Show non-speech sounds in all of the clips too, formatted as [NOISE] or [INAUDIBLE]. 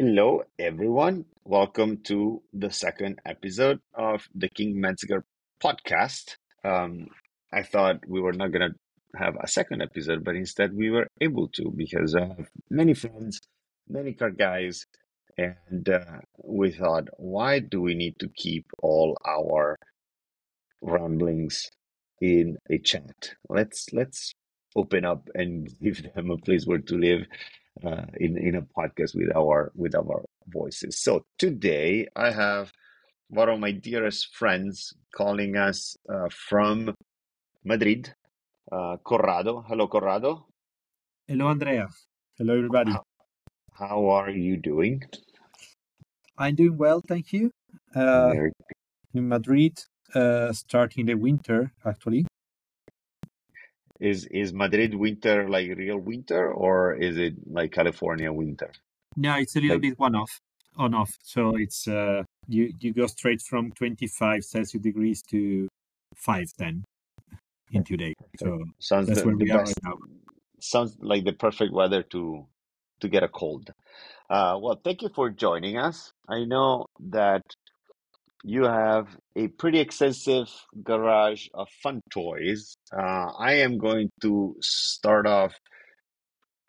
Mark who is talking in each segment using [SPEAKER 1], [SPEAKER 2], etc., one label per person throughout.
[SPEAKER 1] Hello, everyone. Welcome to the second episode of the King Mezger podcast. Um, I thought we were not going to have a second episode, but instead we were able to because I have many friends, many car guys, and uh, we thought, why do we need to keep all our ramblings in a chat? Let's let's open up and [LAUGHS] give them a place where to live uh, in in a podcast with our with our voices. So today I have one of my dearest friends calling us uh, from Madrid, uh, Corrado. Hello, Corrado.
[SPEAKER 2] Hello, Andrea. Hello, everybody.
[SPEAKER 1] How, how are you doing?
[SPEAKER 2] I'm doing well, thank you. Uh, in Madrid, uh, starting the winter, actually.
[SPEAKER 1] Is is Madrid winter like real winter, or is it like California winter?
[SPEAKER 2] No, it's a little like, bit one off, on off. So it's uh, you you go straight from 25 Celsius degrees to five ten in two days. So
[SPEAKER 1] sounds that's the, where we are right now. Sounds like the perfect weather to to get a cold. Uh, well, thank you for joining us. I know that you have a pretty extensive garage of fun toys. Uh, I am going to start off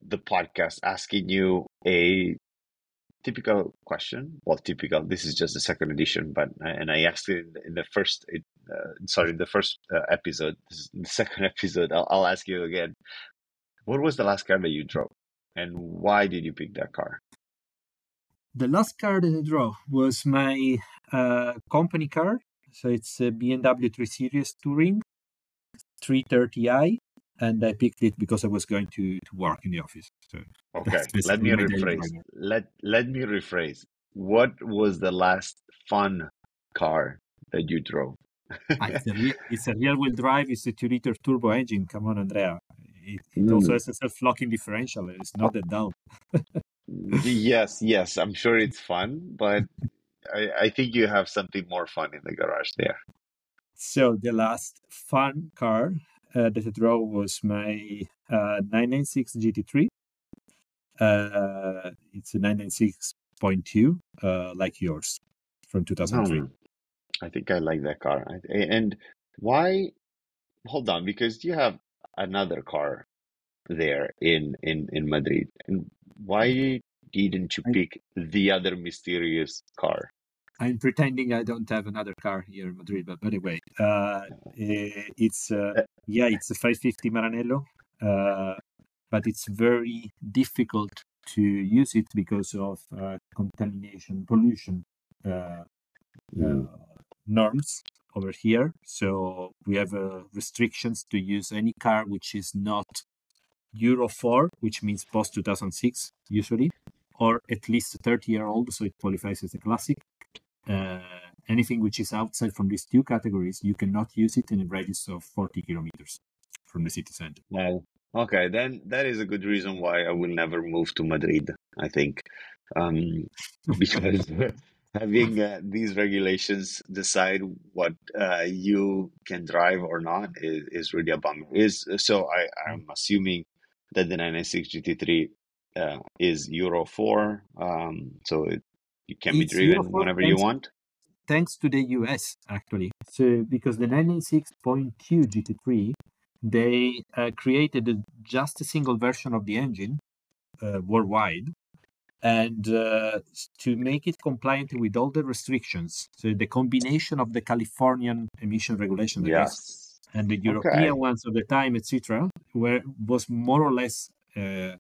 [SPEAKER 1] the podcast asking you a typical question. Well, typical. This is just the second edition, but and I asked it in the first. Uh, sorry, in the first uh, episode. the [LAUGHS] second episode. I'll, I'll ask you again. What was the last car that you drove, and why did you pick that car?
[SPEAKER 2] The last car that I drove was my uh, company car. So it's a BMW 3 Series Touring 330i. And I picked it because I was going to, to work in the office. So
[SPEAKER 1] okay, let me rephrase. Let let me rephrase. What was the last fun car that you drove?
[SPEAKER 2] Ah, it's, a real, it's a rear wheel drive. It's a two liter turbo engine. Come on, Andrea. It, it mm. also has a self locking differential. It's not that dumb.
[SPEAKER 1] yes, yes, I'm sure it's fun, but [LAUGHS] I, I think you have something more fun in the garage there.
[SPEAKER 2] So the last fun car uh, that I drove was my uh, 996 GT3. Uh, it's a 996.2, uh, like yours, from 2003. Hmm.
[SPEAKER 1] I think I like that car. And why? Hold on, because you have another car there in in in Madrid, and why didn't you pick the other mysterious car?
[SPEAKER 2] I'm pretending I don't have another car here in Madrid, but anyway, uh, eh, it's uh, uh, yeah, it's a 550 Maranello, uh, but it's very difficult to use it because of uh, contamination, pollution uh, mm. norms over here. So we have restrictions to use any car which is not Euro 4, which means post 2006 usually, or at least 30 year old, so it qualifies as a classic. Uh, anything which is outside from these two categories, you cannot use it in a radius of 40 kilometers from the city center.
[SPEAKER 1] Well, okay, then that is a good reason why I will never move to Madrid, I think. Um, [LAUGHS] because [LAUGHS] having uh, these regulations decide what uh, you can drive or not is, is really a bummer. Is so I, I'm assuming that the 996 GT3 uh, is Euro 4, um, so it, it can it's be driven whenever you want.
[SPEAKER 2] Thanks to the US, actually. So, because the 96.2 GT3, they uh, created just a single version of the engine uh, worldwide. And uh, to make it compliant with all the restrictions, so the combination of the Californian emission regulation, yes. and the European okay. ones of the time, etc., were was more or less uh,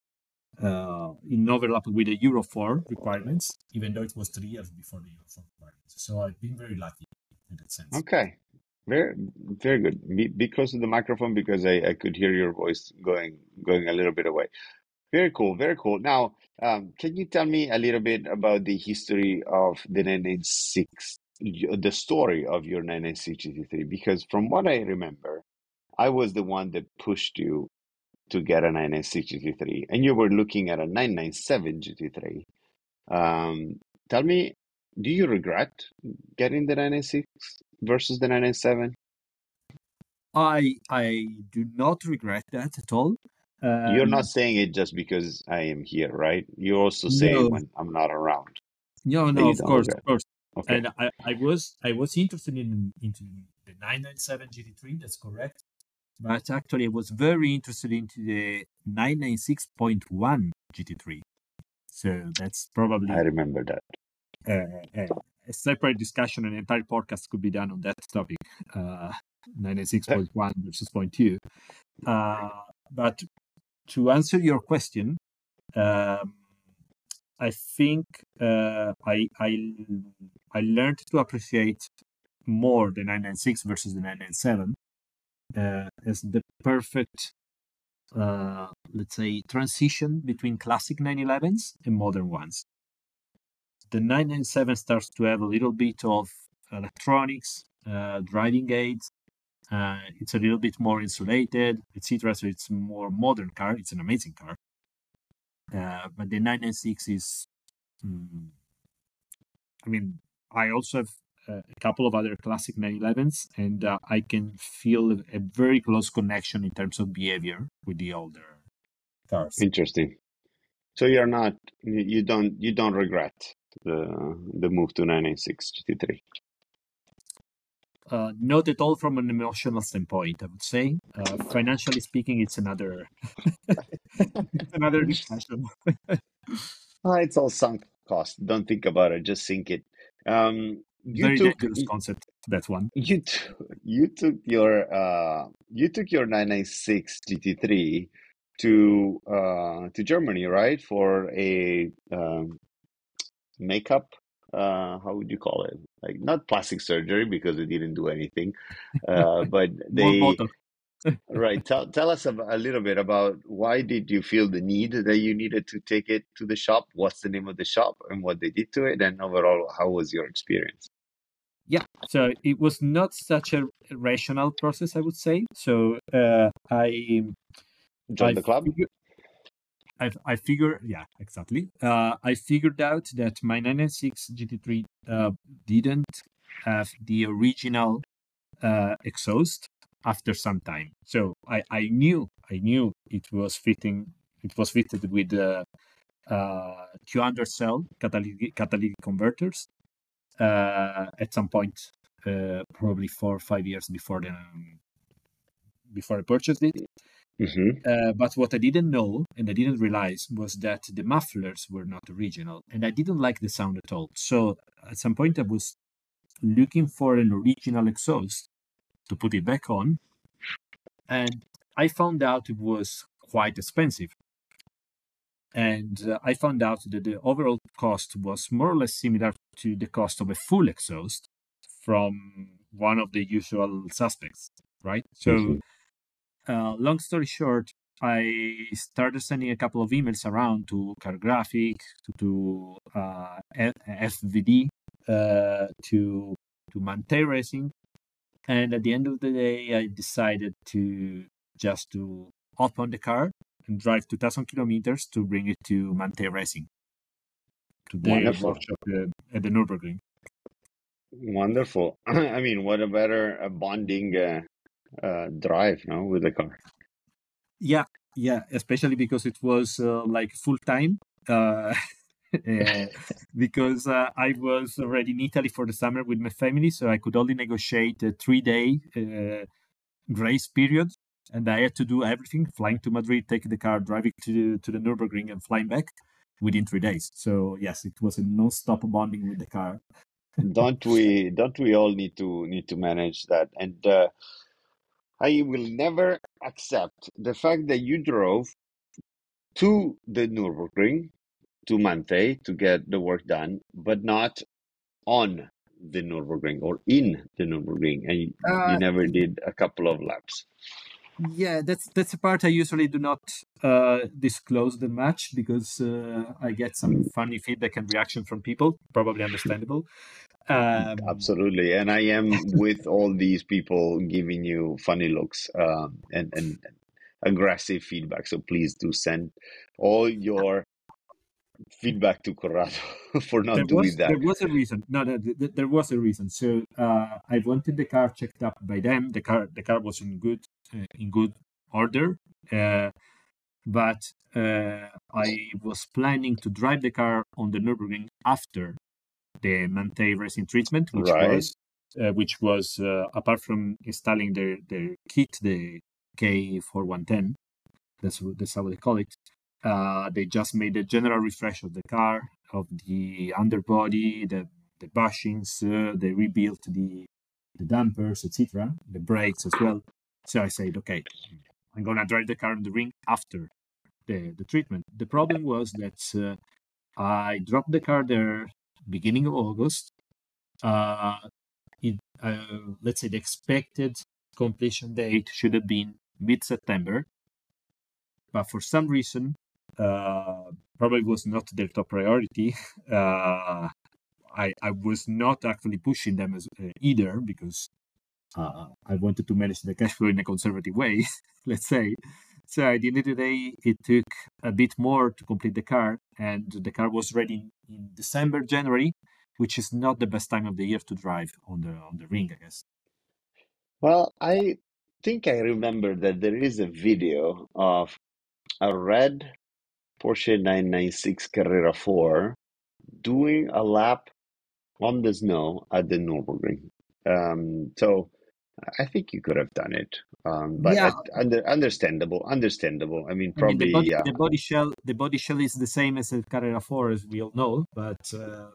[SPEAKER 2] uh, in overlap with the Euro 4 requirements, even though it was three years before the Euro 4 requirements. So I've been very lucky in that sense.
[SPEAKER 1] Okay. Very, very good. Be, close to the microphone because I, I could hear your voice going going a little bit away. Very cool, very cool. Now, um, can you tell me a little bit about the history of the 996, the story of your 996 GT3? Because from what I remember, I was the one that pushed you to get a 996 GT3, and you were looking at a 997 GT3. Um, tell me, do you regret getting the 996 versus the 997?
[SPEAKER 2] I I do not regret that at all.
[SPEAKER 1] Um, You're not saying it just because I am here, right? You also say no. when I'm not around.
[SPEAKER 2] No, no, of course, regret. of course. Okay. And I, I was I was interested in into the 997 GT3. That's correct. But actually, I was very interested into the 996.1 GT3. So that's probably.
[SPEAKER 1] I remember that.
[SPEAKER 2] Uh, uh, a separate discussion, an entire podcast could be done on that topic. Uh, 96.1 versus 0.2. Uh, but to answer your question, um, I think uh, I, I I learned to appreciate more the 996 versus the 997 uh, as the perfect, uh, let's say, transition between classic 911s and modern ones. The 997 starts to have a little bit of electronics, uh, driving aids, uh, it's a little bit more insulated, etc. So it's more modern car. It's an amazing car. Uh, but the 996 is, mm, I mean, I also have a couple of other classic 911s, and uh, I can feel a very close connection in terms of behavior with the older cars.
[SPEAKER 1] Interesting. So you're not, you don't, you don't regret the the move to 996 GT3
[SPEAKER 2] uh, not at all from an emotional standpoint. I would say, uh, financially speaking, it's another [LAUGHS] it's another discussion.
[SPEAKER 1] oh, [LAUGHS] it's all sunk cost. Don't think about it. Just sink it. Um,
[SPEAKER 2] you Very took, dangerous concept. That one.
[SPEAKER 1] You t- you took your uh, you took your 996 GT3 to uh, to Germany, right, for a um, makeup uh, how would you call it? Like not plastic surgery because they didn't do anything, uh, [LAUGHS] but they. [LAUGHS] right. Tell tell us a, a little bit about why did you feel the need that you needed to take it to the shop? What's the name of the shop and what they did to it, and overall, how was your experience?
[SPEAKER 2] Yeah, so it was not such a rational process, I would say. So uh, I
[SPEAKER 1] joined the club. Figured,
[SPEAKER 2] I, I figured, yeah, exactly. Uh, I figured out that my 996 GT3 uh, didn't have the original uh, exhaust after some time. So I, I knew, I knew it was fitting, it was fitted with uh, uh, 200 cell catalytic, catalytic converters uh, at some point, uh, probably four or five years before the, before I purchased it. Mm-hmm. Uh, but what I didn't know and I didn't realize was that the mufflers were not original and I didn't like the sound at all. So at some point I was looking for an original exhaust to put it back on and I found out it was quite expensive. And uh, I found out that the overall cost was more or less similar to the cost of a full exhaust from one of the usual suspects, right? So mm-hmm uh, long story short, I started sending a couple of emails around to Cargraphic, to, to uh, FVD, uh, to to Manthey Racing, and at the end of the day, I decided to just to open the car and drive 2,000 kilometers to bring it to Manthey Racing, to their workshop at the Nürburgring.
[SPEAKER 1] Wonderful. [CLEARS THROAT] I mean, what a better a bonding uh, uh, drive no with the car
[SPEAKER 2] yeah yeah especially because it was uh, like full time uh, uh, [LAUGHS] because uh, I was already in Italy for the summer with my family, so I could only negotiate a three day uh, grace period. And I had to do everything flying to Madrid, taking the car, driving to, to the Nürburgring, and flying back within three days. So, yes, it was a non stop bonding with the car. [LAUGHS]
[SPEAKER 1] don't we don't we all need to need to manage that and uh, I will never accept the fact that you drove to the Nürburgring, to Manthey, to get the work done, but not on the Nürburgring or in the Nürburgring, and you, uh, you never did a couple of laps.
[SPEAKER 2] Yeah, that's that's a part I usually do not uh, disclose the match because uh, I get some funny feedback and reaction from people, probably understandable.
[SPEAKER 1] Um, Absolutely, and I am [LAUGHS] with all these people giving you funny looks um, and, and aggressive feedback. So please do send all your feedback to Corrado [LAUGHS] for not
[SPEAKER 2] there
[SPEAKER 1] doing
[SPEAKER 2] was,
[SPEAKER 1] that.
[SPEAKER 2] There was a reason. No, no, th- th- there was a reason. So uh, I wanted the car checked up by them. The car, the car was in good, in good order. Uh, but uh, I was planning to drive the car on the Nürburgring after the Manthey racing treatment, which
[SPEAKER 1] Right.
[SPEAKER 2] was uh, which was uh, apart from installing their their kit, the K4110, that's that's how they call it. Uh, they just made a general refresh of the car, of the underbody, the the bushings. Uh, they rebuilt the the dampers, etc., the brakes as well. So I said, okay, I'm gonna drive the car on the ring after the the treatment. The problem was that uh, I dropped the car there beginning of August. Uh, it, uh, let's say the expected completion date should have been mid September, but for some reason, uh, probably was not their top priority. Uh, I, I was not actually pushing them as uh, either because uh, I wanted to manage the cash flow in a conservative way, [LAUGHS] let's say. So at the end of the day, it took a bit more to complete the car, and the car was ready in December, January, which is not the best time of the year to drive on the on the ring, I guess.
[SPEAKER 1] Well, I think I remember that there is a video of a red Porsche 996 Carrera 4 doing a lap on the snow at the Nürburgring. Um, so I think you could have done it. Um, but
[SPEAKER 2] Yeah.
[SPEAKER 1] Under, understandable, understandable. I mean,
[SPEAKER 2] I mean,
[SPEAKER 1] probably,
[SPEAKER 2] the body,
[SPEAKER 1] yeah,
[SPEAKER 2] the body shell, the body shell is the same as the Carrera 4, as we all know, but uh,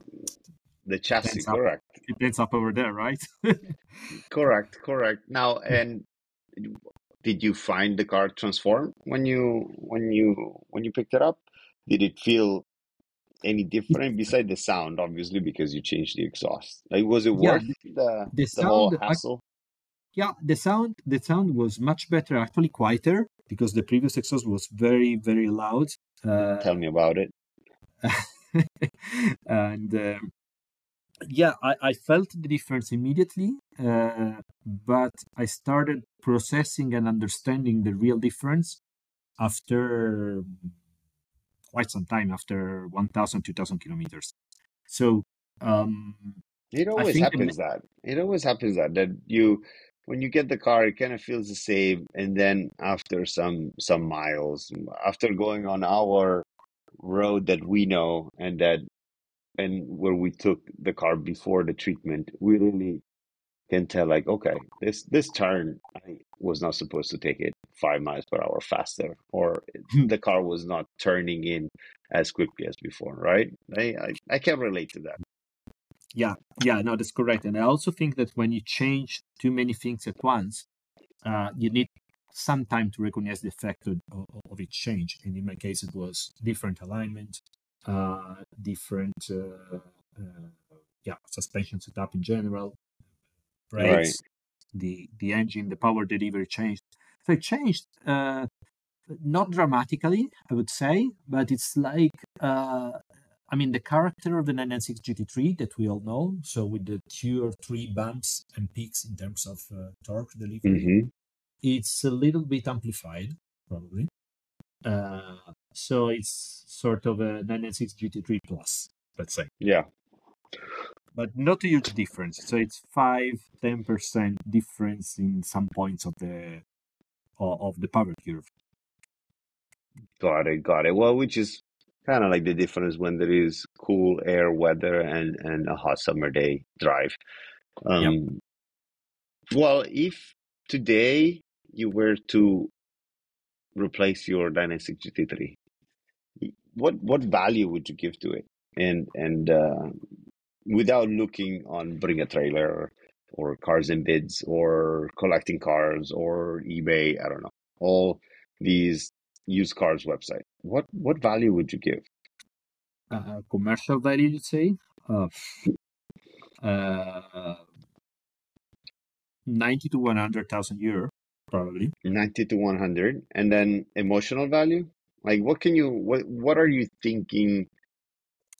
[SPEAKER 1] the chassis,
[SPEAKER 2] how-
[SPEAKER 1] correct.
[SPEAKER 2] it ends up over there, right? [LAUGHS]
[SPEAKER 1] Correct, correct. Now, and did you find the car transform when you when you when you picked it up? Did it feel any different beside the sound, obviously, because you changed the exhaust? Like, was it
[SPEAKER 2] Yeah,
[SPEAKER 1] worth the
[SPEAKER 2] the
[SPEAKER 1] the whole
[SPEAKER 2] sound, ac-
[SPEAKER 1] hassle?
[SPEAKER 2] Yeah, the sound, the sound was much better, actually quieter, because the previous exhaust was very, very loud. Uh,
[SPEAKER 1] Tell me about it. [LAUGHS]
[SPEAKER 2] and um, yeah, I, I felt the difference immediately, uh, but I started processing and understanding the real difference after quite some time, after 1,000, 2,000 kilometers. So um,
[SPEAKER 1] It always happens that. It always happens that that you when you get the car, it kind of feels the same, and then after some some miles, after going on our road that we know and that and where we took the car before the treatment, we really can tell like, okay, this this turn I was not supposed to take it five miles per hour faster, or hmm. the car was not turning in as quickly as before, right? I I, I can relate to that.
[SPEAKER 2] Yeah, yeah, no, that's correct. And I also think that when you change too many things at once, uh, you need some time to recognize the effect of, of, each change. And in my case, it was different alignment, uh, different, uh, uh, yeah, suspension setup in general,
[SPEAKER 1] Right.
[SPEAKER 2] the the engine, the power delivery changed. So it changed, uh, not dramatically, I would say, but it's like uh, I mean, the character of the 996 GT3 that we all know, so with the two or three bumps and peaks in terms of uh, torque delivery,
[SPEAKER 1] hmm
[SPEAKER 2] it's a little bit amplified, probably. Uh, so it's sort of a 996 GT3 plus, let's say,
[SPEAKER 1] Yeah.
[SPEAKER 2] but not a huge difference. So it's 5 10% difference in some points of the of the power curve.
[SPEAKER 1] Got it, got it. Well, which is kind of like the difference when there is cool air weather and and a hot summer day drive. Um, well, if today you were to replace your Dynamic GT3, what what value would you give to it? And and uh, without looking on Bring a Trailer or, or Cars and Bids or collecting cars or eBay, I don't know, all these used cars website. What what value would you give?
[SPEAKER 2] Uh, commercial value, you'd say? Uh, uh, 90 to 100,000 euro, probably.
[SPEAKER 1] 90 to 100 and then emotional value like what can you what what are you thinking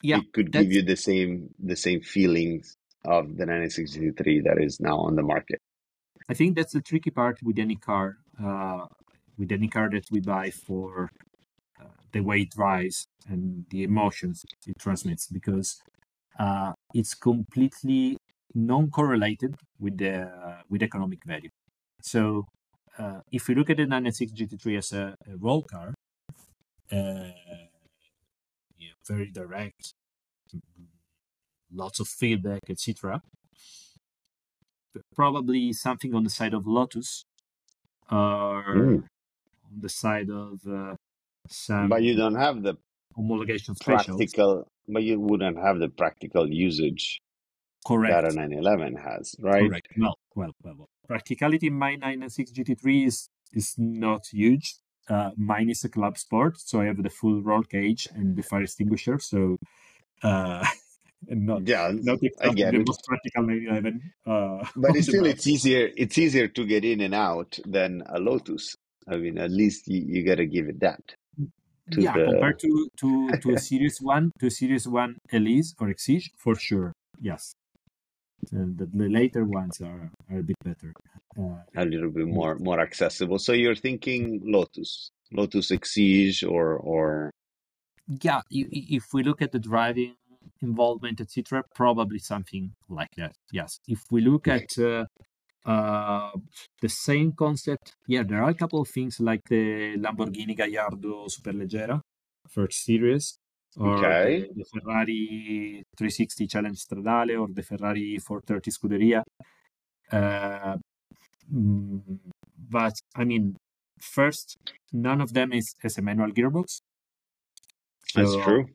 [SPEAKER 2] Yeah,
[SPEAKER 1] it could give you the same the same feelings of the 963 that is now on the market
[SPEAKER 2] I think that's the tricky part with any car, uh, with any car that we buy for uh, the way it drives and the emotions it transmits, because uh, it's completely non-correlated with the with economic value. So uh, if we look at the 996 GT3 as a, a roll car, uh, you very direct, lots of feedback, etc. Probably something on the side of Lotus, or
[SPEAKER 1] Mm.
[SPEAKER 2] On the side of uh, some
[SPEAKER 1] But you don't have the
[SPEAKER 2] homologation
[SPEAKER 1] practical, but you wouldn't have the practical usage
[SPEAKER 2] Correct.
[SPEAKER 1] that a 911 has, right?
[SPEAKER 2] Correct. Well, well, well, well. Practicality in my 996 GT3 is is not huge. Uh, mine is a club sport, so I have the full roll cage and the fire extinguisher. So, uh, [LAUGHS] not
[SPEAKER 1] Yeah,
[SPEAKER 2] not exactly the most practical 911. Uh, [LAUGHS]
[SPEAKER 1] But it's still, it's easier. It's easier to get in and out than a Lotus. I mean, at least you, you got to give it that. To
[SPEAKER 2] yeah,
[SPEAKER 1] the
[SPEAKER 2] compared to to [LAUGHS] to a Series One, to a Series One Elise or Exige, for sure. Yes, and the, the later ones are are a bit better. Uh,
[SPEAKER 1] a little bit more more accessible. So you're thinking Lotus, Lotus Exige, or or
[SPEAKER 2] yeah, if we look at the driving involvement, etc., probably something like that. Yes. If we look at uh, uh, the same concept, yeah, there are a couple of things like the Lamborghini Gallardo Superleggera first series, or
[SPEAKER 1] Okay.
[SPEAKER 2] the, the Ferrari 360 Challenge Stradale, or the Ferrari 430 Scuderia. Uh, mm, but I mean, first, none of them is, is a manual gearbox.
[SPEAKER 1] that's true.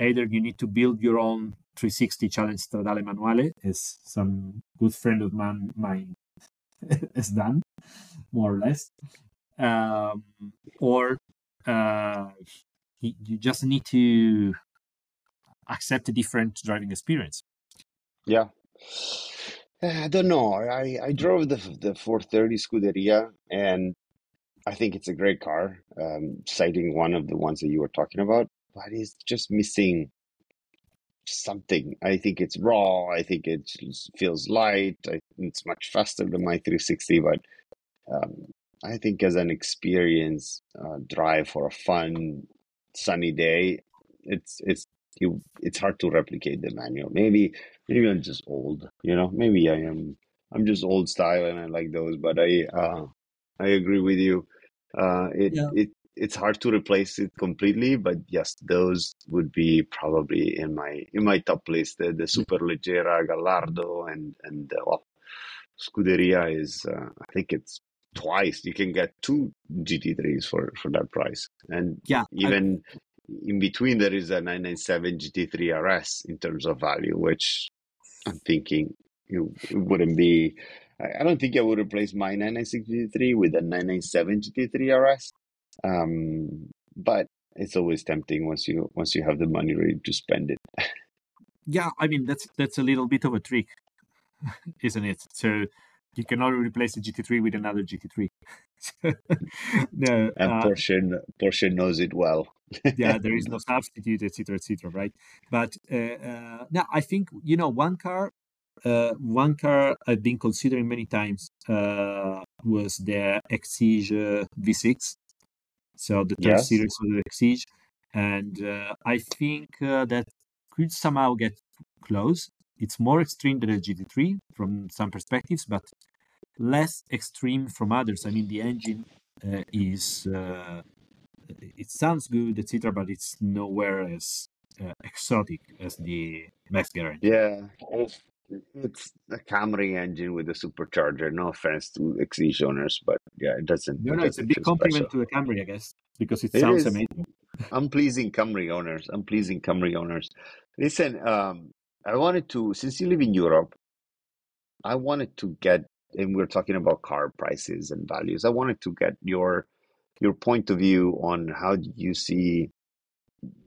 [SPEAKER 2] either you need to build your own 360 challenge stradale manuale as some good friend of mine, mine has done more or less um, or uh, you you just need to accept a different driving experience
[SPEAKER 1] Yeah. I don't know. I I drove the the 430 Scuderia, and I think it's a great car. Um, citing one of the ones that you were talking about, but it's just missing something. I think it's raw. I think it feels light. I, it's much faster than my 360, but um, I think as an experience uh, drive for a fun sunny day, it's it's you it's hard to replicate the manual. Maybe maybe I'm just old, you know. Maybe I am. I'm just old style and I like those. But I uh, I agree with you. Uh, it
[SPEAKER 2] Yeah.
[SPEAKER 1] it it's hard to replace it completely. But yes, those would be probably in my in my top list. The, the Superleggera, Gallardo, and and uh, well, Scuderia is. Uh, I think it's twice. You can get two GT3s for for that price, and
[SPEAKER 2] yeah I,
[SPEAKER 1] even in between there is a 997 GT3 RS in terms of value, which I'm thinking it, it wouldn't be. I I don't think I would replace my 996 GT3 with a 997 GT3 RS. Um, but it's always tempting once you once you have the money ready to spend it.
[SPEAKER 2] yeah i mean that's that's a little bit of a trick [LAUGHS] isn't it so you cannot replace a gt3 with another gt3 [LAUGHS] no [LAUGHS]
[SPEAKER 1] And
[SPEAKER 2] uh,
[SPEAKER 1] Porsche Porsche knows it well.
[SPEAKER 2] yeah, there is no substitute, etc., etc. right? But uh, uh, now I think you know one car, uh, one car I've been considering many times uh, was the Exige uh, V6, so the third
[SPEAKER 1] Yes.
[SPEAKER 2] series of the Exige, and uh, I think uh, that could somehow get close. It's more extreme than a GT3 from some perspectives, but less extreme from others. I mean, the engine uh, is uh, it sounds good, etc., but it's nowhere as uh, exotic as the Mezger engine.
[SPEAKER 1] Yeah, it's, it's a Camry engine with a supercharger. No offense to Exige owners, but yeah, it doesn't.
[SPEAKER 2] No,
[SPEAKER 1] it
[SPEAKER 2] no, it's a big compliment
[SPEAKER 1] special.
[SPEAKER 2] to the Camry, I guess, because it
[SPEAKER 1] It
[SPEAKER 2] sounds
[SPEAKER 1] is.
[SPEAKER 2] amazing.
[SPEAKER 1] I'm pleasing Camry owners. I'm pleasing Camry owners. Listen, um, I wanted to, since you live in Europe, I wanted to get, and we're talking about car prices and values. I wanted to get your your point of view on how do you see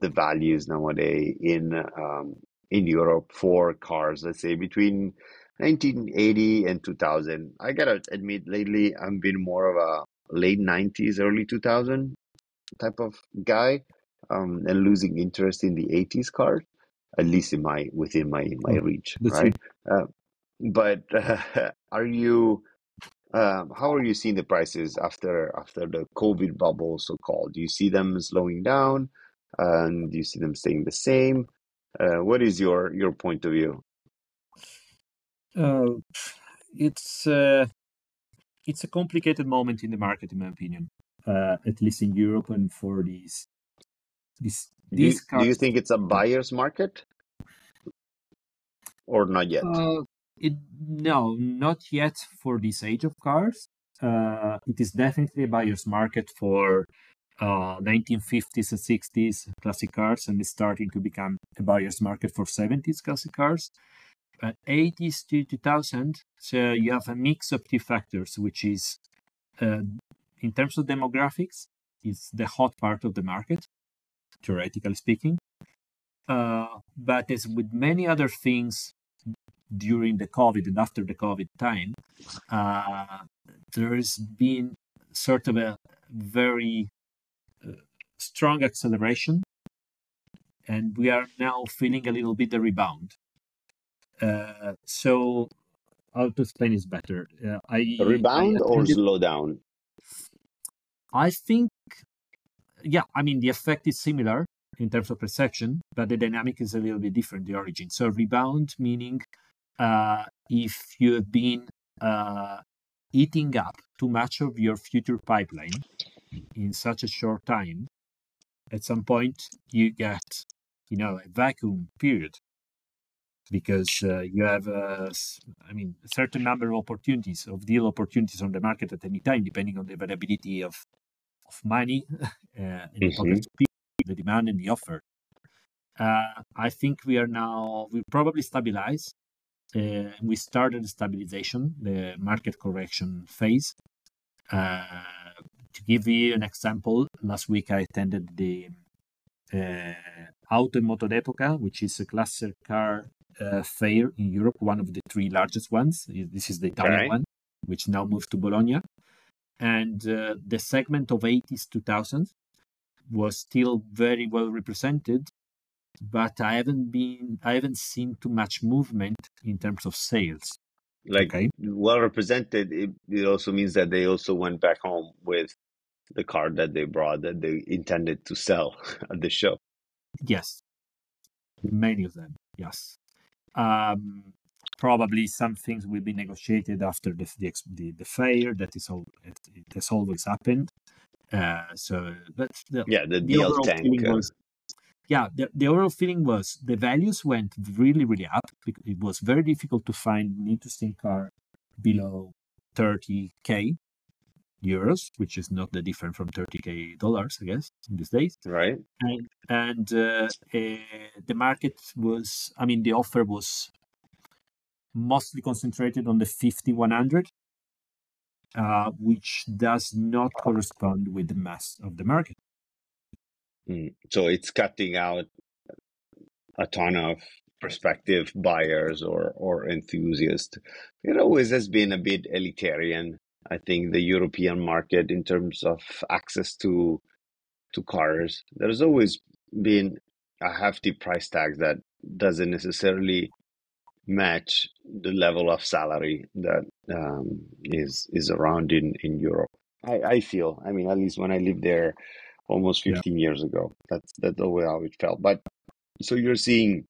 [SPEAKER 1] the values nowadays in um, in Europe for cars. Let's say between 1980 and 2000. I gotta admit, lately I've been more of a late 90s, early 2000 type of guy, um, and losing interest in the 80s cars, at least in my within my my
[SPEAKER 2] Oh,
[SPEAKER 1] reach,
[SPEAKER 2] that's
[SPEAKER 1] right? Uh, but uh, [LAUGHS] are you? Um, how are you seeing the prices after after the COVID bubble, so called? Do you see them slowing down? And do you see them staying the same? Uh, what is your your point of view?
[SPEAKER 2] Uh, it's uh, it's a complicated moment in the market, in my opinion. Uh, at least in Europe and for these This,
[SPEAKER 1] do, you,
[SPEAKER 2] these cars,
[SPEAKER 1] do you think it's a buyer's market or not yet?
[SPEAKER 2] Uh, it, no, not yet for this age of cars. Uh, it is definitely a buyer's market for uh, 1950s and 60s classic cars, and it's starting to become a buyer's market for 70s classic cars. But 80s to 2000, so you have a mix of two factors, which is uh, in terms of demographics, it's the hot part of the market, theoretically speaking. Uh, but as with many other things during the COVID and after the COVID time, uh, there has been sort of a very uh, strong acceleration, and we are now feeling a little bit the rebound. Uh, so, how to explain is better? Uh, I
[SPEAKER 1] rebound
[SPEAKER 2] I
[SPEAKER 1] or slow down?
[SPEAKER 2] I think, yeah, I mean the effect is similar in terms of perception, but the dynamic is a little bit different. The origin. So rebound meaning uh, if you have been uh, eating up too much of your future pipeline in such a short time, at some point you get, you know, a vacuum period because uh, you have, uh, I mean, a certain number of opportunities, of deal opportunities on the market at any time, depending on the availability of, of money [LAUGHS] uh, and mm-hmm. the, the demand and the offer. Uh, I think we are now, we probably stabilize uh, we started the stabilization, the market correction phase. To give you an example, last week I attended the uh, Auto Moto d'Epoca, which is a classic car uh, fair in Europe, one of the three largest ones. This is the Italian one, which now moved to Bologna. And uh, the segment of 80s 2000s was still very well represented but I haven't been I haven't seen too much movement in terms of sales.
[SPEAKER 1] Like okay? well represented, it, it also means that they also went back home with the card that they brought that they intended to sell [LAUGHS] at the show.
[SPEAKER 2] Yes, many of them. Yes, um, probably some things will be negotiated after the the, the, the fair. That is all. It, it has always happened. Uh, so, but the,
[SPEAKER 1] yeah, the, DL tank. Uh, was,
[SPEAKER 2] yeah, the, the overall feeling was the values went really, really up. It was very difficult to find an interesting car below 30k euros, which is not that different from 30k dollars, I guess, in these days.
[SPEAKER 1] Right.
[SPEAKER 2] And, and uh, uh, the market was, I mean, the offer was mostly concentrated on the 5100, uh, which does not correspond with the mass of the market.
[SPEAKER 1] Mm. So it's cutting out a ton of prospective buyers or or enthusiasts. It always has been a bit elitarian. I think the European market in terms of access to to cars. There's always been a hefty price tag that doesn't necessarily match the level of salary that um, is is around in in Europe. I, I feel. I mean, at least when I lived there, almost 15 yeah. years ago. That's that's the way how it felt. But so you're seeing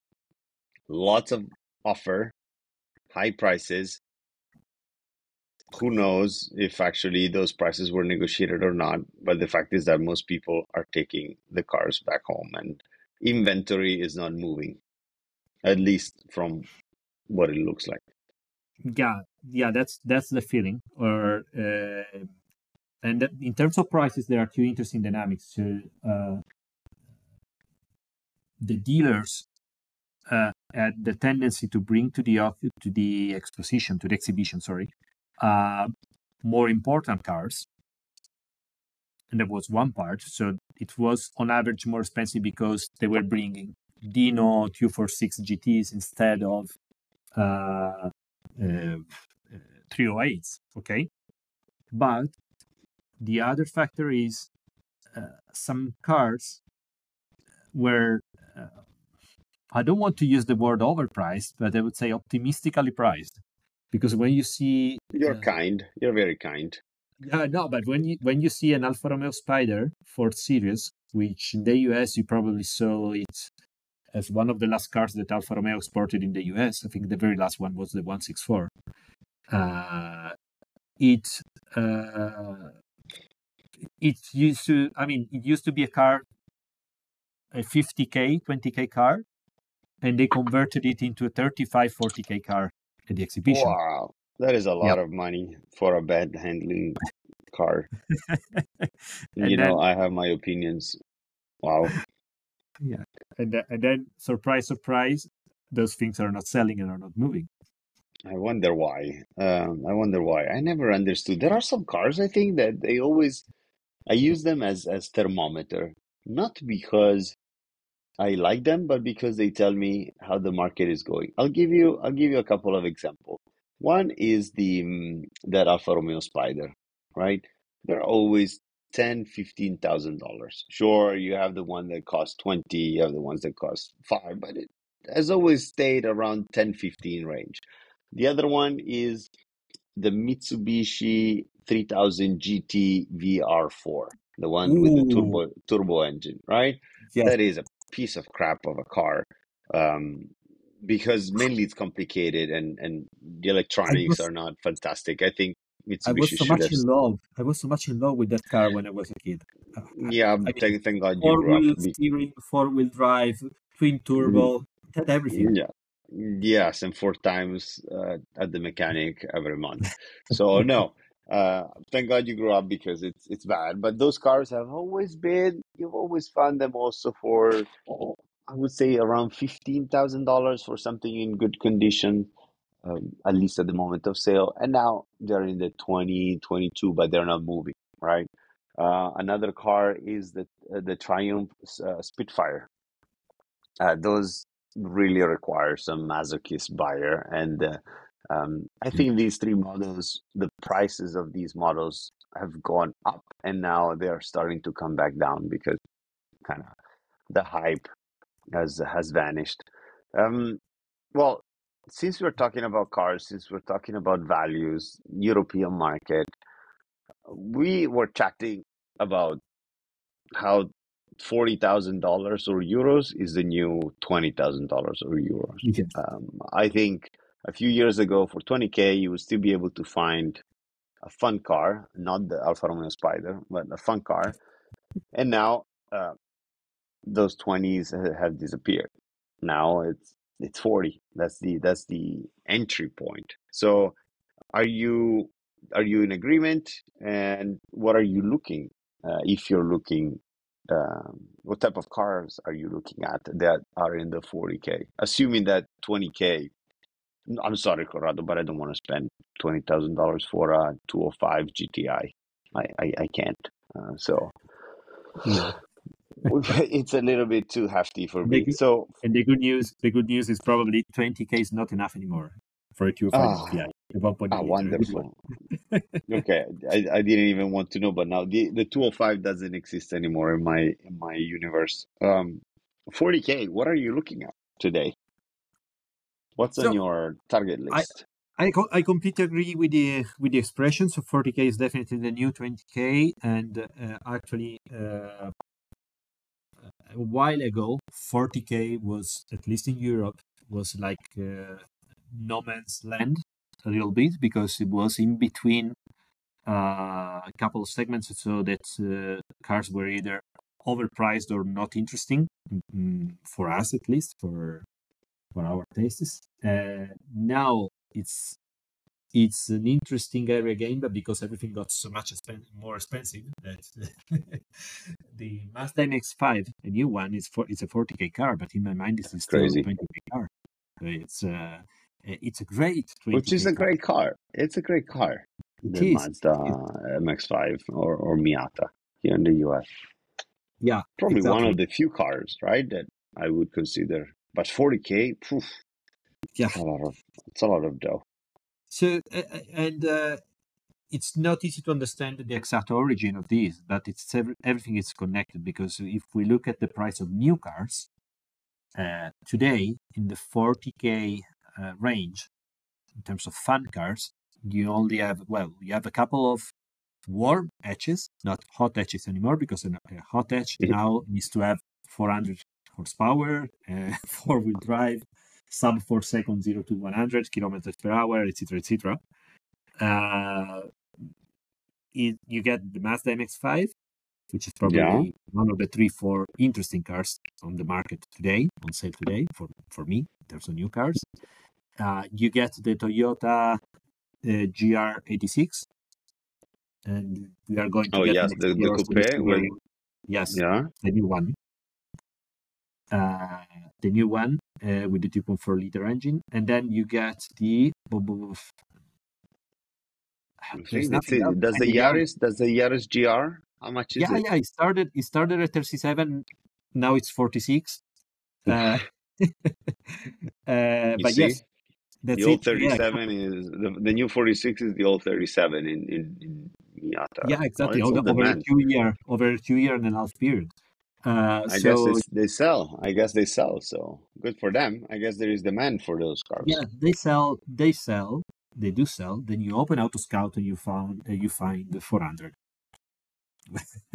[SPEAKER 1] lots of offer, high prices. Who knows if actually those prices were negotiated or not? But the fact is that most people are taking the cars back home, and inventory is not moving, at least from what it looks like.
[SPEAKER 2] Yeah, yeah, that's that's the feeling. Or uh, and in terms of prices, there are two interesting dynamics. So uh, the dealers uh, had the tendency to bring to the to the exposition, to the exhibition, sorry, uh, more important cars. And that was one part. So it was on average more expensive because they were bringing Dino 246 GTs instead of uh, uh, 308s. Okay. But the other factor is uh, some cars were, uh, I don't want to use the word overpriced, but I would say optimistically priced. Because when you see.
[SPEAKER 1] You're uh, kind. You're very kind.
[SPEAKER 2] Uh, no, but when you when you see an Alfa Romeo Spider Ford Series, which in the US you probably saw it as one of the last cars that Alfa Romeo exported in the US. I think the very last one was the 164. Uh, it uh, it used to i mean it used to be a car a 50k, 20k car, and they converted it into a 35, 40k car at the exhibition.
[SPEAKER 1] Wow, that is a lot of money for a bad handling car. [LAUGHS] you
[SPEAKER 2] then-
[SPEAKER 1] know, I have my opinions. Wow. [LAUGHS]
[SPEAKER 2] Yeah, and th- and then surprise, surprise, those things are not selling and are not moving.
[SPEAKER 1] I wonder why. Um, I wonder why. I never understood. There are some cars I think that they always I use them as as thermometer, not because I like them, but because they tell me how the market is going. I'll give you I'll give you a couple of examples. One is the mm, that Alfa Romeo Spider, right? They're always ten, fifteen thousand dollars. Sure, you have the one that costs twenty, you have the ones that cost five, but it has always stayed around 10, 15 range. The other one is the Mitsubishi 3000 GT VR4, the one with the turbo turbo engine, right?
[SPEAKER 2] Yes.
[SPEAKER 1] That is a piece of crap of a car. Um, because mainly it's complicated and, and the electronics
[SPEAKER 2] was-
[SPEAKER 1] are not fantastic. I think
[SPEAKER 2] I was so much
[SPEAKER 1] have.
[SPEAKER 2] in love. I was so much in love with that car when I was a kid. Uh,
[SPEAKER 1] Yeah,
[SPEAKER 2] mean,
[SPEAKER 1] thank, thank God you
[SPEAKER 2] Four
[SPEAKER 1] grew
[SPEAKER 2] wheel steering, four wheel drive, twin turbo, had everything.
[SPEAKER 1] Yeah. Yes, and four times uh, at the mechanic every month. So no, uh, thank God you grew up because it's it's bad. But those cars have always been. You've always found them also for, I would say, around fifteen thousand dollars for something in good condition, um, at least at the moment of sale. And now they're in the 20, 22, but they're not moving. Right. Uh, another car is the uh, the Triumph uh, Spitfire. Uh, those really require some masochist buyer and um, i think these three models the prices of these models have gone up and now they're starting to come back down because kind of the hype has has vanished um, well since we're talking about cars since we're talking about values european market we were chatting about how forty thousand dollars or euros is the new twenty thousand dollars or euros.
[SPEAKER 2] Yes.
[SPEAKER 1] Um, I think a few years ago, for twenty k, you would still be able to find a fun car, not the Alfa Romeo Spider, but a fun car. And now uh, those twenties have disappeared. Now it's it's forty. That's the that's the entry point. So, are you are you in agreement? And what are you looking? Uh, if you're looking um, what type of cars are you looking at that are in the 40k? Assuming that 20k. I'm sorry, Corrado, but I don't want to spend twenty thousand dollars for a 205 GTI. I I, I can't. Uh, so [LAUGHS] it's a little bit too hefty for me.
[SPEAKER 2] Maybe-
[SPEAKER 1] So
[SPEAKER 2] And the good news, the good news is probably 20k is not enough anymore for a 205
[SPEAKER 1] Ah.
[SPEAKER 2] GTI.
[SPEAKER 1] Ah,
[SPEAKER 2] liter, a good one.
[SPEAKER 1] wonderful. [LAUGHS] okay, I, I didn't even want to know, but now the the 205 doesn't exist anymore in my in my universe. Um, 40k. What are you looking at today? What's
[SPEAKER 2] So,
[SPEAKER 1] on your target list?
[SPEAKER 2] I co- I completely agree with the with the expression. So 40k is definitely the new 20k, and uh, actually, uh, a while ago, 40k was at least in Europe was like uh, no man's land a little bit because it was in between uh, a couple of segments, so that uh, cars were either overpriced or not interesting mm, for us at least for for our tastes. Uh, now it's it's an interesting area again, but because everything got so much expen- more expensive, that [LAUGHS] the Mazda MX-5, a new one, is for it's a 40k car, but in my mind, this is still
[SPEAKER 1] Crazy.
[SPEAKER 2] a 20k car. So it's uh, it's a great 20K
[SPEAKER 1] Which is a
[SPEAKER 2] car.
[SPEAKER 1] great car. It's a great car.
[SPEAKER 2] It
[SPEAKER 1] the
[SPEAKER 2] is.
[SPEAKER 1] Mazda MX-5 or, or Miata here in the US.
[SPEAKER 2] Yeah,
[SPEAKER 1] Probably one of the few cars, right, that I would consider. But 40k, poof,
[SPEAKER 2] Yeah.
[SPEAKER 1] it's a lot of it's a lot of dough.
[SPEAKER 2] So uh, and uh, it's not easy to understand the exact origin of these, but it's every, everything is connected because if we look at the price of new cars uh, today in the 40k uh, range in terms of fun cars, you only have well, you have a couple of warm hatches, not hot hatches anymore, because a hot hatch
[SPEAKER 1] Mhm.
[SPEAKER 2] now needs to have 400 horsepower, uh, [LAUGHS] four wheel drive, sub four seconds, zero to 100 kilometers per hour, etc., etc. Uh, it, you get the Mazda MX-5, which is probably
[SPEAKER 1] Yeah.
[SPEAKER 2] one of the three, four interesting cars on the market today, on sale today for, for me, terms of new cars. Uh, you get the Toyota uh, GR86, and we are going to
[SPEAKER 1] Oh,
[SPEAKER 2] get
[SPEAKER 1] yes, the- the coupe with-
[SPEAKER 2] yes,
[SPEAKER 1] Yeah.
[SPEAKER 2] the new one. Uh, the new one uh, with the 2.4 liter engine, and then you get the.
[SPEAKER 1] I
[SPEAKER 2] There's
[SPEAKER 1] think that's
[SPEAKER 2] nothing else
[SPEAKER 1] it. Does the. Yaris? Does the Yaris GR? How much is
[SPEAKER 2] Yeah,
[SPEAKER 1] it?
[SPEAKER 2] yeah. It started. It started at 37. Now it's 46. Uh, [LAUGHS] uh, but
[SPEAKER 1] see?
[SPEAKER 2] yes, that's
[SPEAKER 1] the old
[SPEAKER 2] it. Yeah,
[SPEAKER 1] 37 is the, the new 46 is the old 37 in in, in Miata.
[SPEAKER 2] yeah, exactly. over, over a two year, over a two year and a half period. Uh,
[SPEAKER 1] I
[SPEAKER 2] so
[SPEAKER 1] guess they sell. I guess they sell. So good for them. I guess there is demand for those cars.
[SPEAKER 2] yeah, they sell. They sell. They do sell. Then you open Auto Scout and you found uh, you find the 400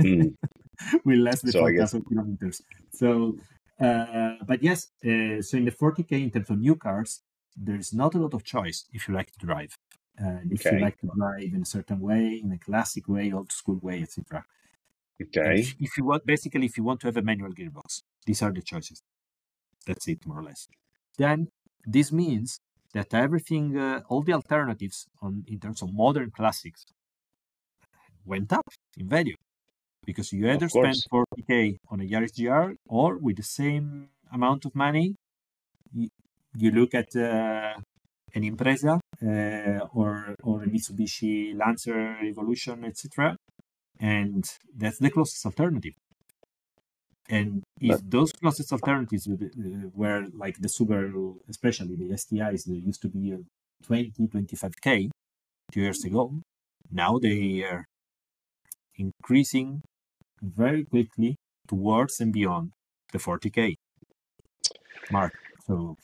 [SPEAKER 1] Mm. [LAUGHS]
[SPEAKER 2] with less than
[SPEAKER 1] So
[SPEAKER 2] 4,000 kilometers. So, uh, but yes, uh, so in the 40k in terms of new cars, there's not a lot of choice if you like to drive. And if
[SPEAKER 1] Okay.
[SPEAKER 2] you like to drive in a certain way, in a classic way, old school way, etc.
[SPEAKER 1] Okay.
[SPEAKER 2] If, if you want, basically, if you want to have a manual gearbox, these are the choices. That's it, more or less. Then this means that everything, uh, all the alternatives on in terms of modern classics, went up in value because you either spend
[SPEAKER 1] course.
[SPEAKER 2] 40k on a Yaris GR or with the same amount of money, you, you look at uh, an Impreza uh, or or a Mitsubishi Lancer Evolution, etc and that's the closest alternative. And if those closest alternatives uh, were like the Subaru, especially the STIs, that used to be uh, 20, 25k two years ago, now they are increasing very quickly towards and beyond the 40k mark. So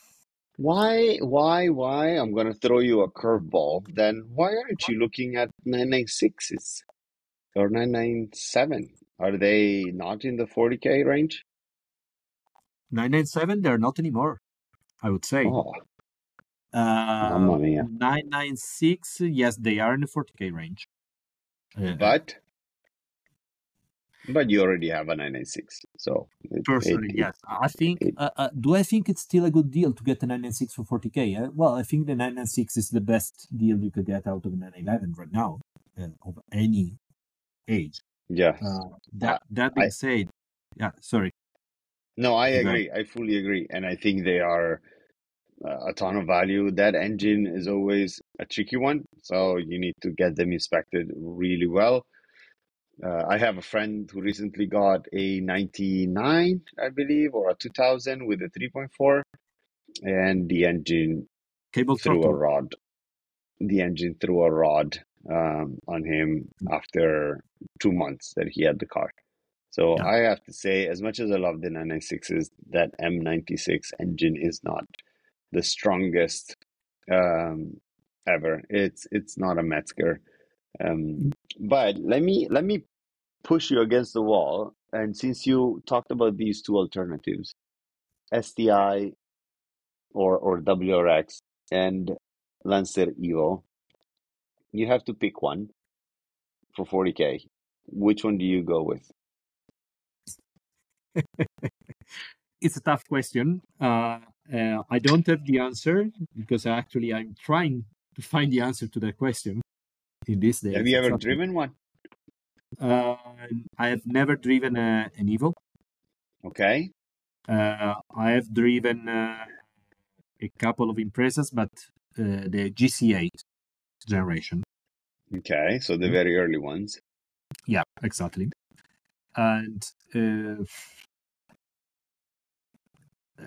[SPEAKER 1] Why, why, why? I'm going to throw you a curveball. Then why aren't you looking at 996s or 997? Are they not in the 40k range?
[SPEAKER 2] 997, they're not anymore, I would say.
[SPEAKER 1] Oh,
[SPEAKER 2] Uh,
[SPEAKER 1] Mamma mia.
[SPEAKER 2] 996, yes, they are in the 40k range. Uh,
[SPEAKER 1] but but you already have a 996, so it,
[SPEAKER 2] Personally,
[SPEAKER 1] it-
[SPEAKER 2] yes. I think. uh, uh, do I think it's still a good deal to get a 996 for 40k? Uh, well, I think the 996 is the best deal you could get out of the 911 right now, uh, of any age.
[SPEAKER 1] yeah.
[SPEAKER 2] Uh, that that being
[SPEAKER 1] I-
[SPEAKER 2] said, yeah. Sorry.
[SPEAKER 1] No, I agree. I fully agree, and I think they are uh, a ton of value. That engine is always a tricky one, so you need to get them inspected really well. Uh, I have a friend who recently got a 99, I believe, or a 2000 with a 3.4, and the engine
[SPEAKER 2] Cable
[SPEAKER 1] threw a rod. The engine threw a rod um, on him after two months that he had the car. So
[SPEAKER 2] Yeah.
[SPEAKER 1] I have to say, as much as I love the 996s, that M96 engine is not the strongest um, ever. It's it's not a Mezger. Um, but let me let me push you against the wall. And since you talked about these two alternatives, STI or or WRX and Lancer Evo, you have to pick one for 40k. Which one do you go with? [LAUGHS]
[SPEAKER 2] It's a tough question. Uh, uh, I don't have the answer because actually I'm trying to find the answer to that question in this day.
[SPEAKER 1] Have you ever driven one?
[SPEAKER 2] Uh, I have never driven a, an Evo.
[SPEAKER 1] Okay.
[SPEAKER 2] Uh, I have driven uh, a couple of Imprezas, but uh, the GC8 generation.
[SPEAKER 1] Okay. So the very early ones.
[SPEAKER 2] Yeah, exactly. And uh,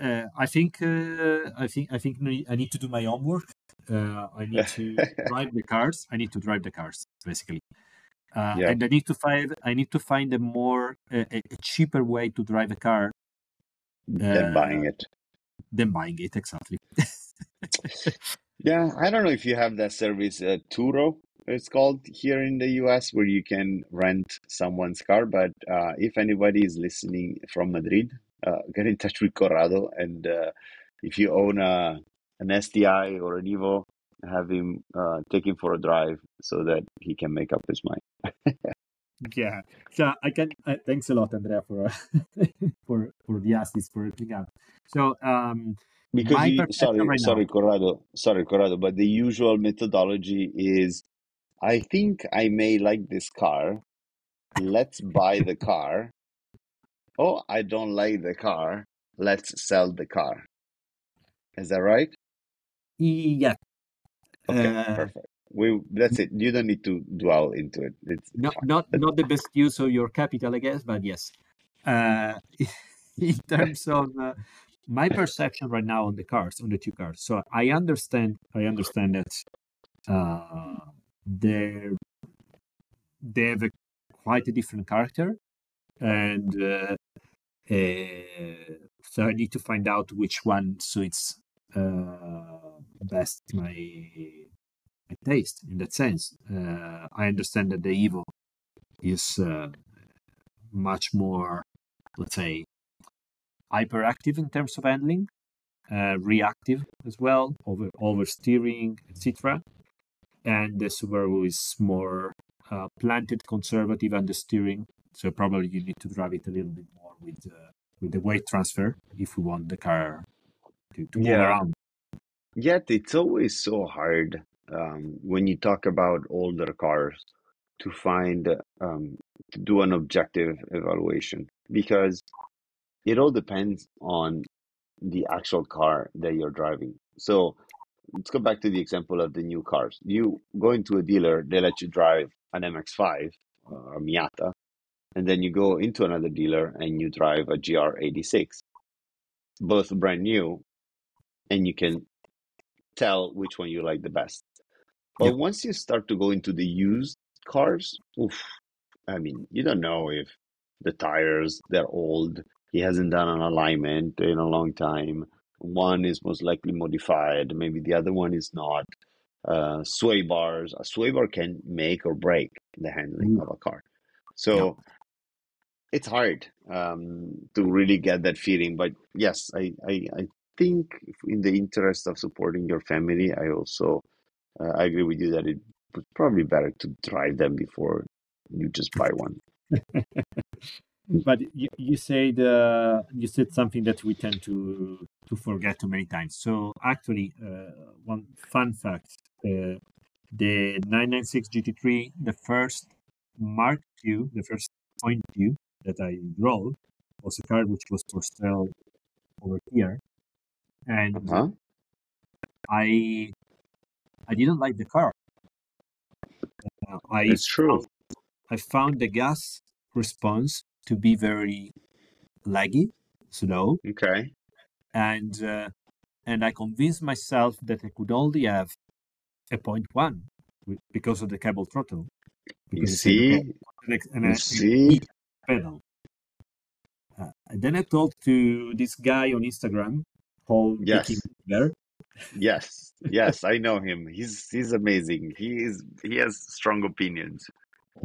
[SPEAKER 2] uh, I think uh, I think I think I need to do my homework. Uh, I need to [LAUGHS] drive the cars. I need to drive the cars basically. Uh,
[SPEAKER 1] Yeah.
[SPEAKER 2] And I need to find I need to find a more a, a cheaper way to drive a car
[SPEAKER 1] Than buying
[SPEAKER 2] Uh,
[SPEAKER 1] it.
[SPEAKER 2] than buying it. Exactly. [LAUGHS] [LAUGHS]
[SPEAKER 1] Yeah, I don't know if you have that service, uh, Turo, it's called here in the US, where you can rent someone's car. But uh, if anybody is listening from Madrid, uh, [LAUGHS] get in touch with Corrado. And uh, if you own a, an STI or an Evo, have him uh, take him for a drive so that he can make up his mind. [LAUGHS]
[SPEAKER 2] yeah. So I can. Uh, thanks a lot, Andrea, for [LAUGHS] for for the assist for helping out. So um,
[SPEAKER 1] because you, sorry, right sorry, Corrado, sorry, Corrado, but the usual methodology is, I think I may like this car. Let's buy the car. Oh, I don't like the car. Let's sell the car. Is that right?
[SPEAKER 2] Yeah.
[SPEAKER 1] Okay, uh, perfect. We that's it. You don't need to dwell into it. It's
[SPEAKER 2] not fine. not not the best use of your capital, I guess, but yes. Uh, [LAUGHS] in terms of uh, my perception right now on the cars, on the two cars. So I understand. I understand that uh, they they have a, quite a different character, and uh, uh, so I need to find out which one suits uh, best my my taste in that sense. Uh, I understand that the Evo is uh, much more, let's say, hyperactive in terms of handling, uh, reactive as well, over oversteering, etc. And the Subaru is more uh, planted, conservative understeering. So probably you need to drive it a little bit more with uh, with the weight transfer if we want the car to, to yeah. around.
[SPEAKER 1] Yet it's always so hard um, when you talk about older cars to find um, to do an objective evaluation because it all depends on the actual car that you're driving. So let's go back to the example of the new cars. You go into a dealer, they let you drive an MX5 or a Miata, and then you go into another dealer and you drive a GR86, both brand new, and you can tell which one you like the best. But once you start to go into the used cars, oof, I mean, you don't know if the tires they're old. He hasn't done an alignment in a long time. One is most likely modified. Maybe the other one is not. Uh, sway bars. A sway bar can make or break the handling mm. of a car. So yep. it's hard um, to really get that feeling. But yes, I, I, I think in the interest of supporting your family, I also uh, I agree with you that it was probably better to drive them before you just buy one. [LAUGHS]
[SPEAKER 2] but you, you said uh, you said something that we tend to to forget too many times. So actually, uh, one fun fact: uh, the 996 GT3, the first Mark II, the first point II that I drove, was a car which was for sale over here, and uh-huh. I I didn't like the car.
[SPEAKER 1] Uh, I it's true.
[SPEAKER 2] Found, I found the gas response to be very laggy, slow.
[SPEAKER 1] Okay.
[SPEAKER 2] And uh, and I convinced myself that I could only have a point one because of the cable throttle.
[SPEAKER 1] You see,
[SPEAKER 2] and
[SPEAKER 1] you see,
[SPEAKER 2] pedal. Uh, and then I talked to this guy on Instagram called
[SPEAKER 1] yes.
[SPEAKER 2] There,
[SPEAKER 1] yes, yes, [LAUGHS] I know him. He's he's amazing. He is he has strong opinions,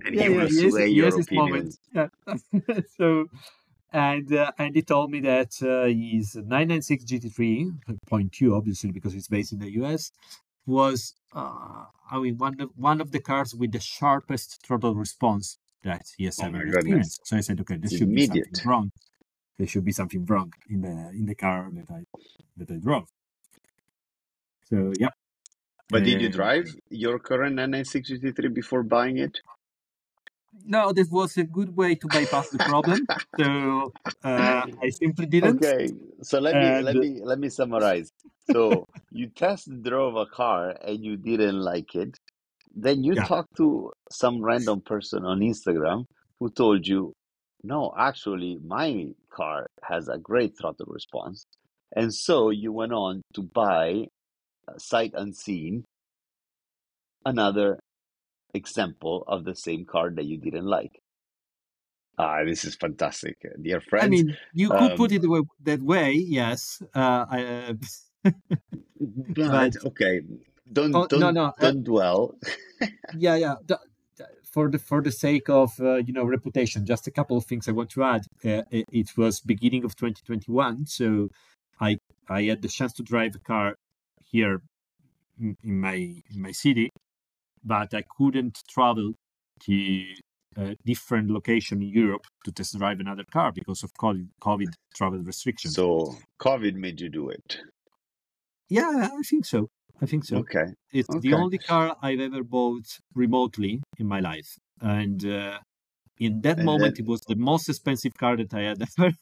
[SPEAKER 1] and yeah, he yeah, will he sway your opinions.
[SPEAKER 2] Yeah. [LAUGHS] so, and uh, and he told me that uh, his 996 GT3 obviously because it's based in the US, was uh, I mean one of one of the cars with the sharpest throttle response that he has oh ever experienced. So I said, okay, there should Immediate. be something wrong. There should be something wrong in the in the car that I that I drove. So yeah.
[SPEAKER 1] But uh, did you drive your current 996 GT3 before buying it?
[SPEAKER 2] No, this was a good way to bypass the problem. so uh, I simply didn't.
[SPEAKER 1] Okay, so let me and... let me let me summarize. So you test drove a car and you didn't like it. Then you yeah. talked to some random person on Instagram who told you, no, actually, my car has a great throttle response. And so you went on to buy sight unseen another example of the same card that you didn't like. Ah, this is fantastic, uh, dear friends. I
[SPEAKER 2] mean, you could um, put it that way, yes. Uh, I, uh, [LAUGHS]
[SPEAKER 1] but, okay, don't oh, don't, no, no, uh don't dwell. [LAUGHS]
[SPEAKER 2] yeah, yeah. For the for the sake of uh, you know reputation, just a couple of things I want to add. Uh, it was beginning of 2021, so I I had the chance to drive a car here in my in my city, but I couldn't travel to a different location in Europe to test drive another car because of COVID, COVID travel restrictions.
[SPEAKER 1] So COVID made you do it.
[SPEAKER 2] Yeah, I think so. I think so.
[SPEAKER 1] Okay.
[SPEAKER 2] It's
[SPEAKER 1] okay.
[SPEAKER 2] the only car I've ever bought remotely in my life, and uh, in that
[SPEAKER 1] And
[SPEAKER 2] moment,
[SPEAKER 1] then-
[SPEAKER 2] it was the most expensive car that I had [LAUGHS] [LAUGHS] ever.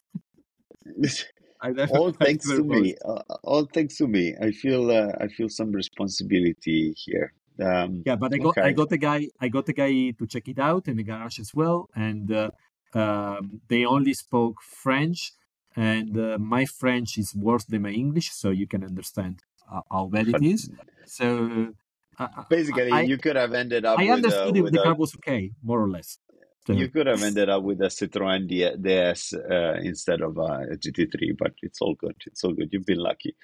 [SPEAKER 1] All [LAUGHS] thanks to me. Uh, all thanks to me. I feel uh, I feel some responsibility here. Um,
[SPEAKER 2] Yeah, but I got I got a guy I got a guy to check it out in the garage as well, and uh, um, they only spoke French, and uh, my French is worse than my English, so you can understand uh, how bad it is. [LAUGHS] So uh,
[SPEAKER 1] basically,
[SPEAKER 2] I,
[SPEAKER 1] you could have ended up
[SPEAKER 2] I
[SPEAKER 1] with a,
[SPEAKER 2] understood if
[SPEAKER 1] with
[SPEAKER 2] the
[SPEAKER 1] a
[SPEAKER 2] car was okay, more or less. So,
[SPEAKER 1] you could have ended up with a Citroen DS uh, instead of a GT3, but it's all good. It's all good. You've been lucky.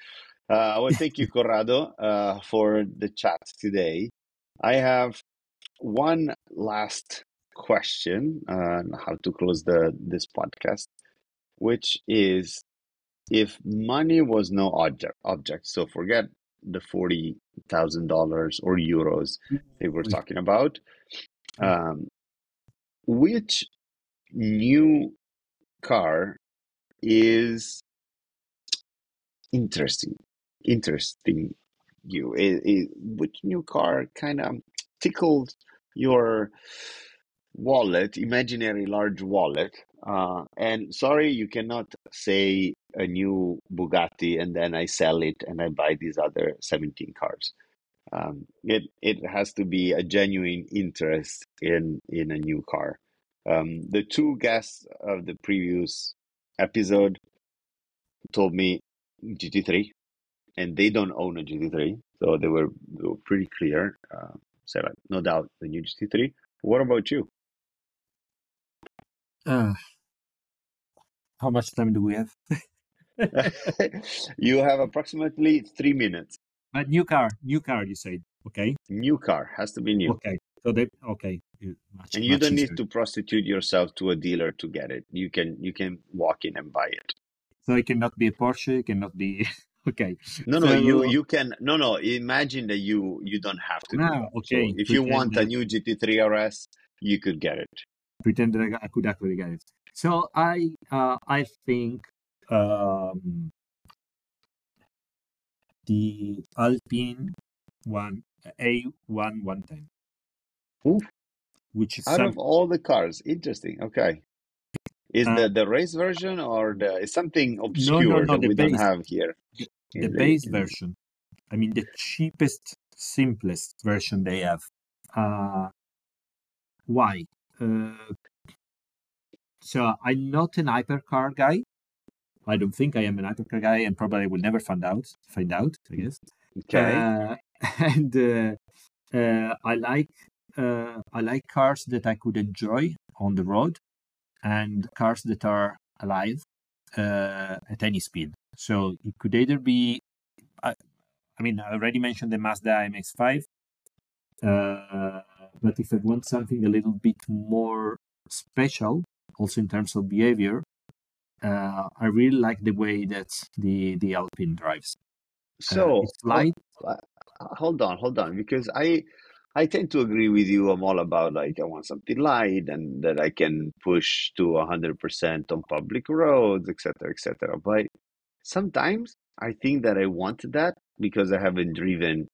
[SPEAKER 1] Uh, I want to [LAUGHS] thank you, Corrado, uh, for the chat today. I have one last question on how to close the this podcast, which is if money was no object, object so forget the forty thousand dollars or euros they were talking about. Um, which new car is interesting interesting you. It, it, which new car kind of tickled your wallet imaginary large wallet uh, and sorry you cannot say a new bugatti and then i sell it and i buy these other 17 cars. Um, it it has to be a genuine interest in in a new car. Um, the two guests of the previous episode told me GT3, and they don't own a GT3, so they were, they were pretty clear. Uh, said like, no doubt the new GT3. What about you?
[SPEAKER 2] uh, how much time do we have? [LAUGHS]
[SPEAKER 1] you have approximately three minutes.
[SPEAKER 2] But new car, new car, you said. Okay,
[SPEAKER 1] New car has to be new,
[SPEAKER 2] okay. So they okay. Much,
[SPEAKER 1] and you don't
[SPEAKER 2] easier.
[SPEAKER 1] need to prostitute yourself to a dealer to get it. You can you can walk in and buy it.
[SPEAKER 2] So it cannot be a Porsche. It cannot be [LAUGHS] [LAUGHS] okay.
[SPEAKER 1] No, no,
[SPEAKER 2] So-
[SPEAKER 1] you you can no no. Imagine that you you don't have to. do
[SPEAKER 2] Ah,
[SPEAKER 1] that. So
[SPEAKER 2] okay.
[SPEAKER 1] if you want a new GT3 RS, you could get it.
[SPEAKER 2] pretend that I, could actually get it. So I uh, I think um, the Alpine one A one one ten,
[SPEAKER 1] Oof.
[SPEAKER 2] which is
[SPEAKER 1] Out
[SPEAKER 2] some,
[SPEAKER 1] of all the cars, interesting. Okay. Is
[SPEAKER 2] Uh,
[SPEAKER 1] the the race version or the is something
[SPEAKER 2] no,
[SPEAKER 1] obscure
[SPEAKER 2] no,
[SPEAKER 1] that we don't have here?
[SPEAKER 2] the base version. I mean the cheapest, simplest version they have. Uh, why? Uh, so I'm not an hypercar guy. I don't think I am an hypercar guy, and probably will never find out. Find out, I guess.
[SPEAKER 1] Okay.
[SPEAKER 2] Uh, [LAUGHS] and uh, uh, I like uh, I like cars that I could enjoy on the road, and cars that are alive uh, at any speed. So it could either be, I, I mean, I already mentioned the Mazda MX-5, uh, but if I want something a little bit more special, also in terms of behavior, uh, I really like the way that the the Alpine drives. Uh,
[SPEAKER 1] so
[SPEAKER 2] it's light.
[SPEAKER 1] uh, hold on, hold on, because I I tend to agree with you. I'm all about like I want something light and that I can push to hundred percent on public roads, etc., etc. But sometimes I think that I want that because I haven't driven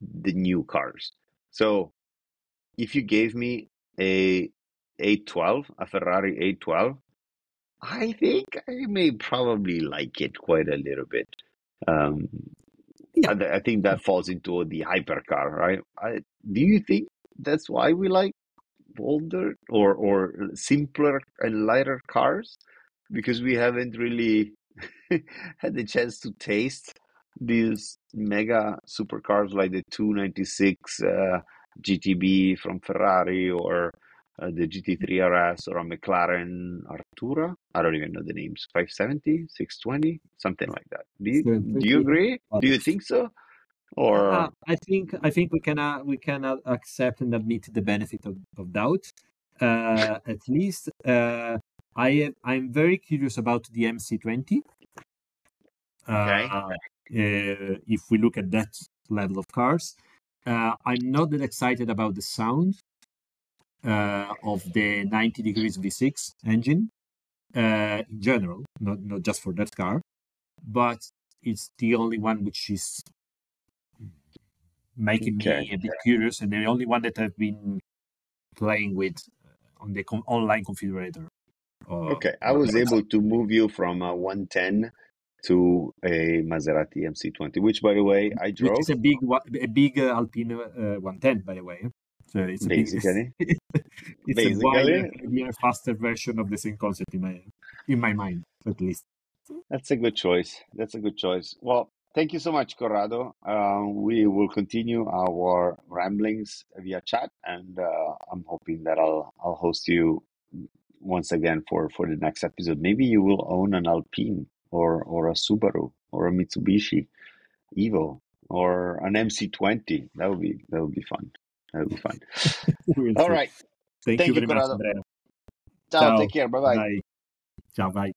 [SPEAKER 1] the new cars. So if you gave me a 812, a Ferrari 812, I think I may probably like it quite a little bit. Um,
[SPEAKER 2] Yeah.
[SPEAKER 1] I, I think that falls into the hypercar, right? I, do you think that's why we like older or or simpler and lighter cars? Because we haven't really [LAUGHS] had the chance to taste these mega supercars like the 296 uh, GTB from Ferrari or uh, the GT3 RS or a McLaren Artura. I don't even know the names. 570, 620, something like that. Do you do you agree? Do you think so? Or
[SPEAKER 2] Uh, I think I think we can uh, we can uh, accept and admit the benefit of, of doubt. Uh, at least uh, I am I'm very curious about the MC20.
[SPEAKER 1] Okay.
[SPEAKER 2] Uh, uh, if we look at that level of cars, uh, I'm not that excited about the sound. Uh, of the 90 degrees V6 engine uh, in general, not not just for that car, but it's the only one which is making
[SPEAKER 1] Okay.
[SPEAKER 2] me a bit curious, and the only one that I've been playing with on the com- online configurator.
[SPEAKER 1] Okay, I was able to move you from a 110 to a Maserati MC20, which, by the way, I drove.
[SPEAKER 2] is a big a big uh, Alpine uh, 110, by the way. So it's
[SPEAKER 1] Basically.
[SPEAKER 2] it's a wider, [LAUGHS] faster version of the same concept in my in my mind, at least.
[SPEAKER 1] That's a good choice. That's a good choice. Well, thank you so much, Corrado. Um, we will continue our ramblings via chat, and uh, I'm hoping that I'll I'll host you once again for for the next episode. Maybe you will own an Alpine or or a Subaru or a Mitsubishi Evo or an MC20. That would be that would be fun. That would be fun. [LAUGHS]
[SPEAKER 2] We'll
[SPEAKER 1] All
[SPEAKER 2] see.
[SPEAKER 1] right.
[SPEAKER 2] Thank,
[SPEAKER 1] Thank
[SPEAKER 2] you
[SPEAKER 1] you,
[SPEAKER 2] very much,
[SPEAKER 1] Ciao.
[SPEAKER 2] Ciao.
[SPEAKER 1] Take care. Bye bye.
[SPEAKER 2] Bye. Ciao, bye.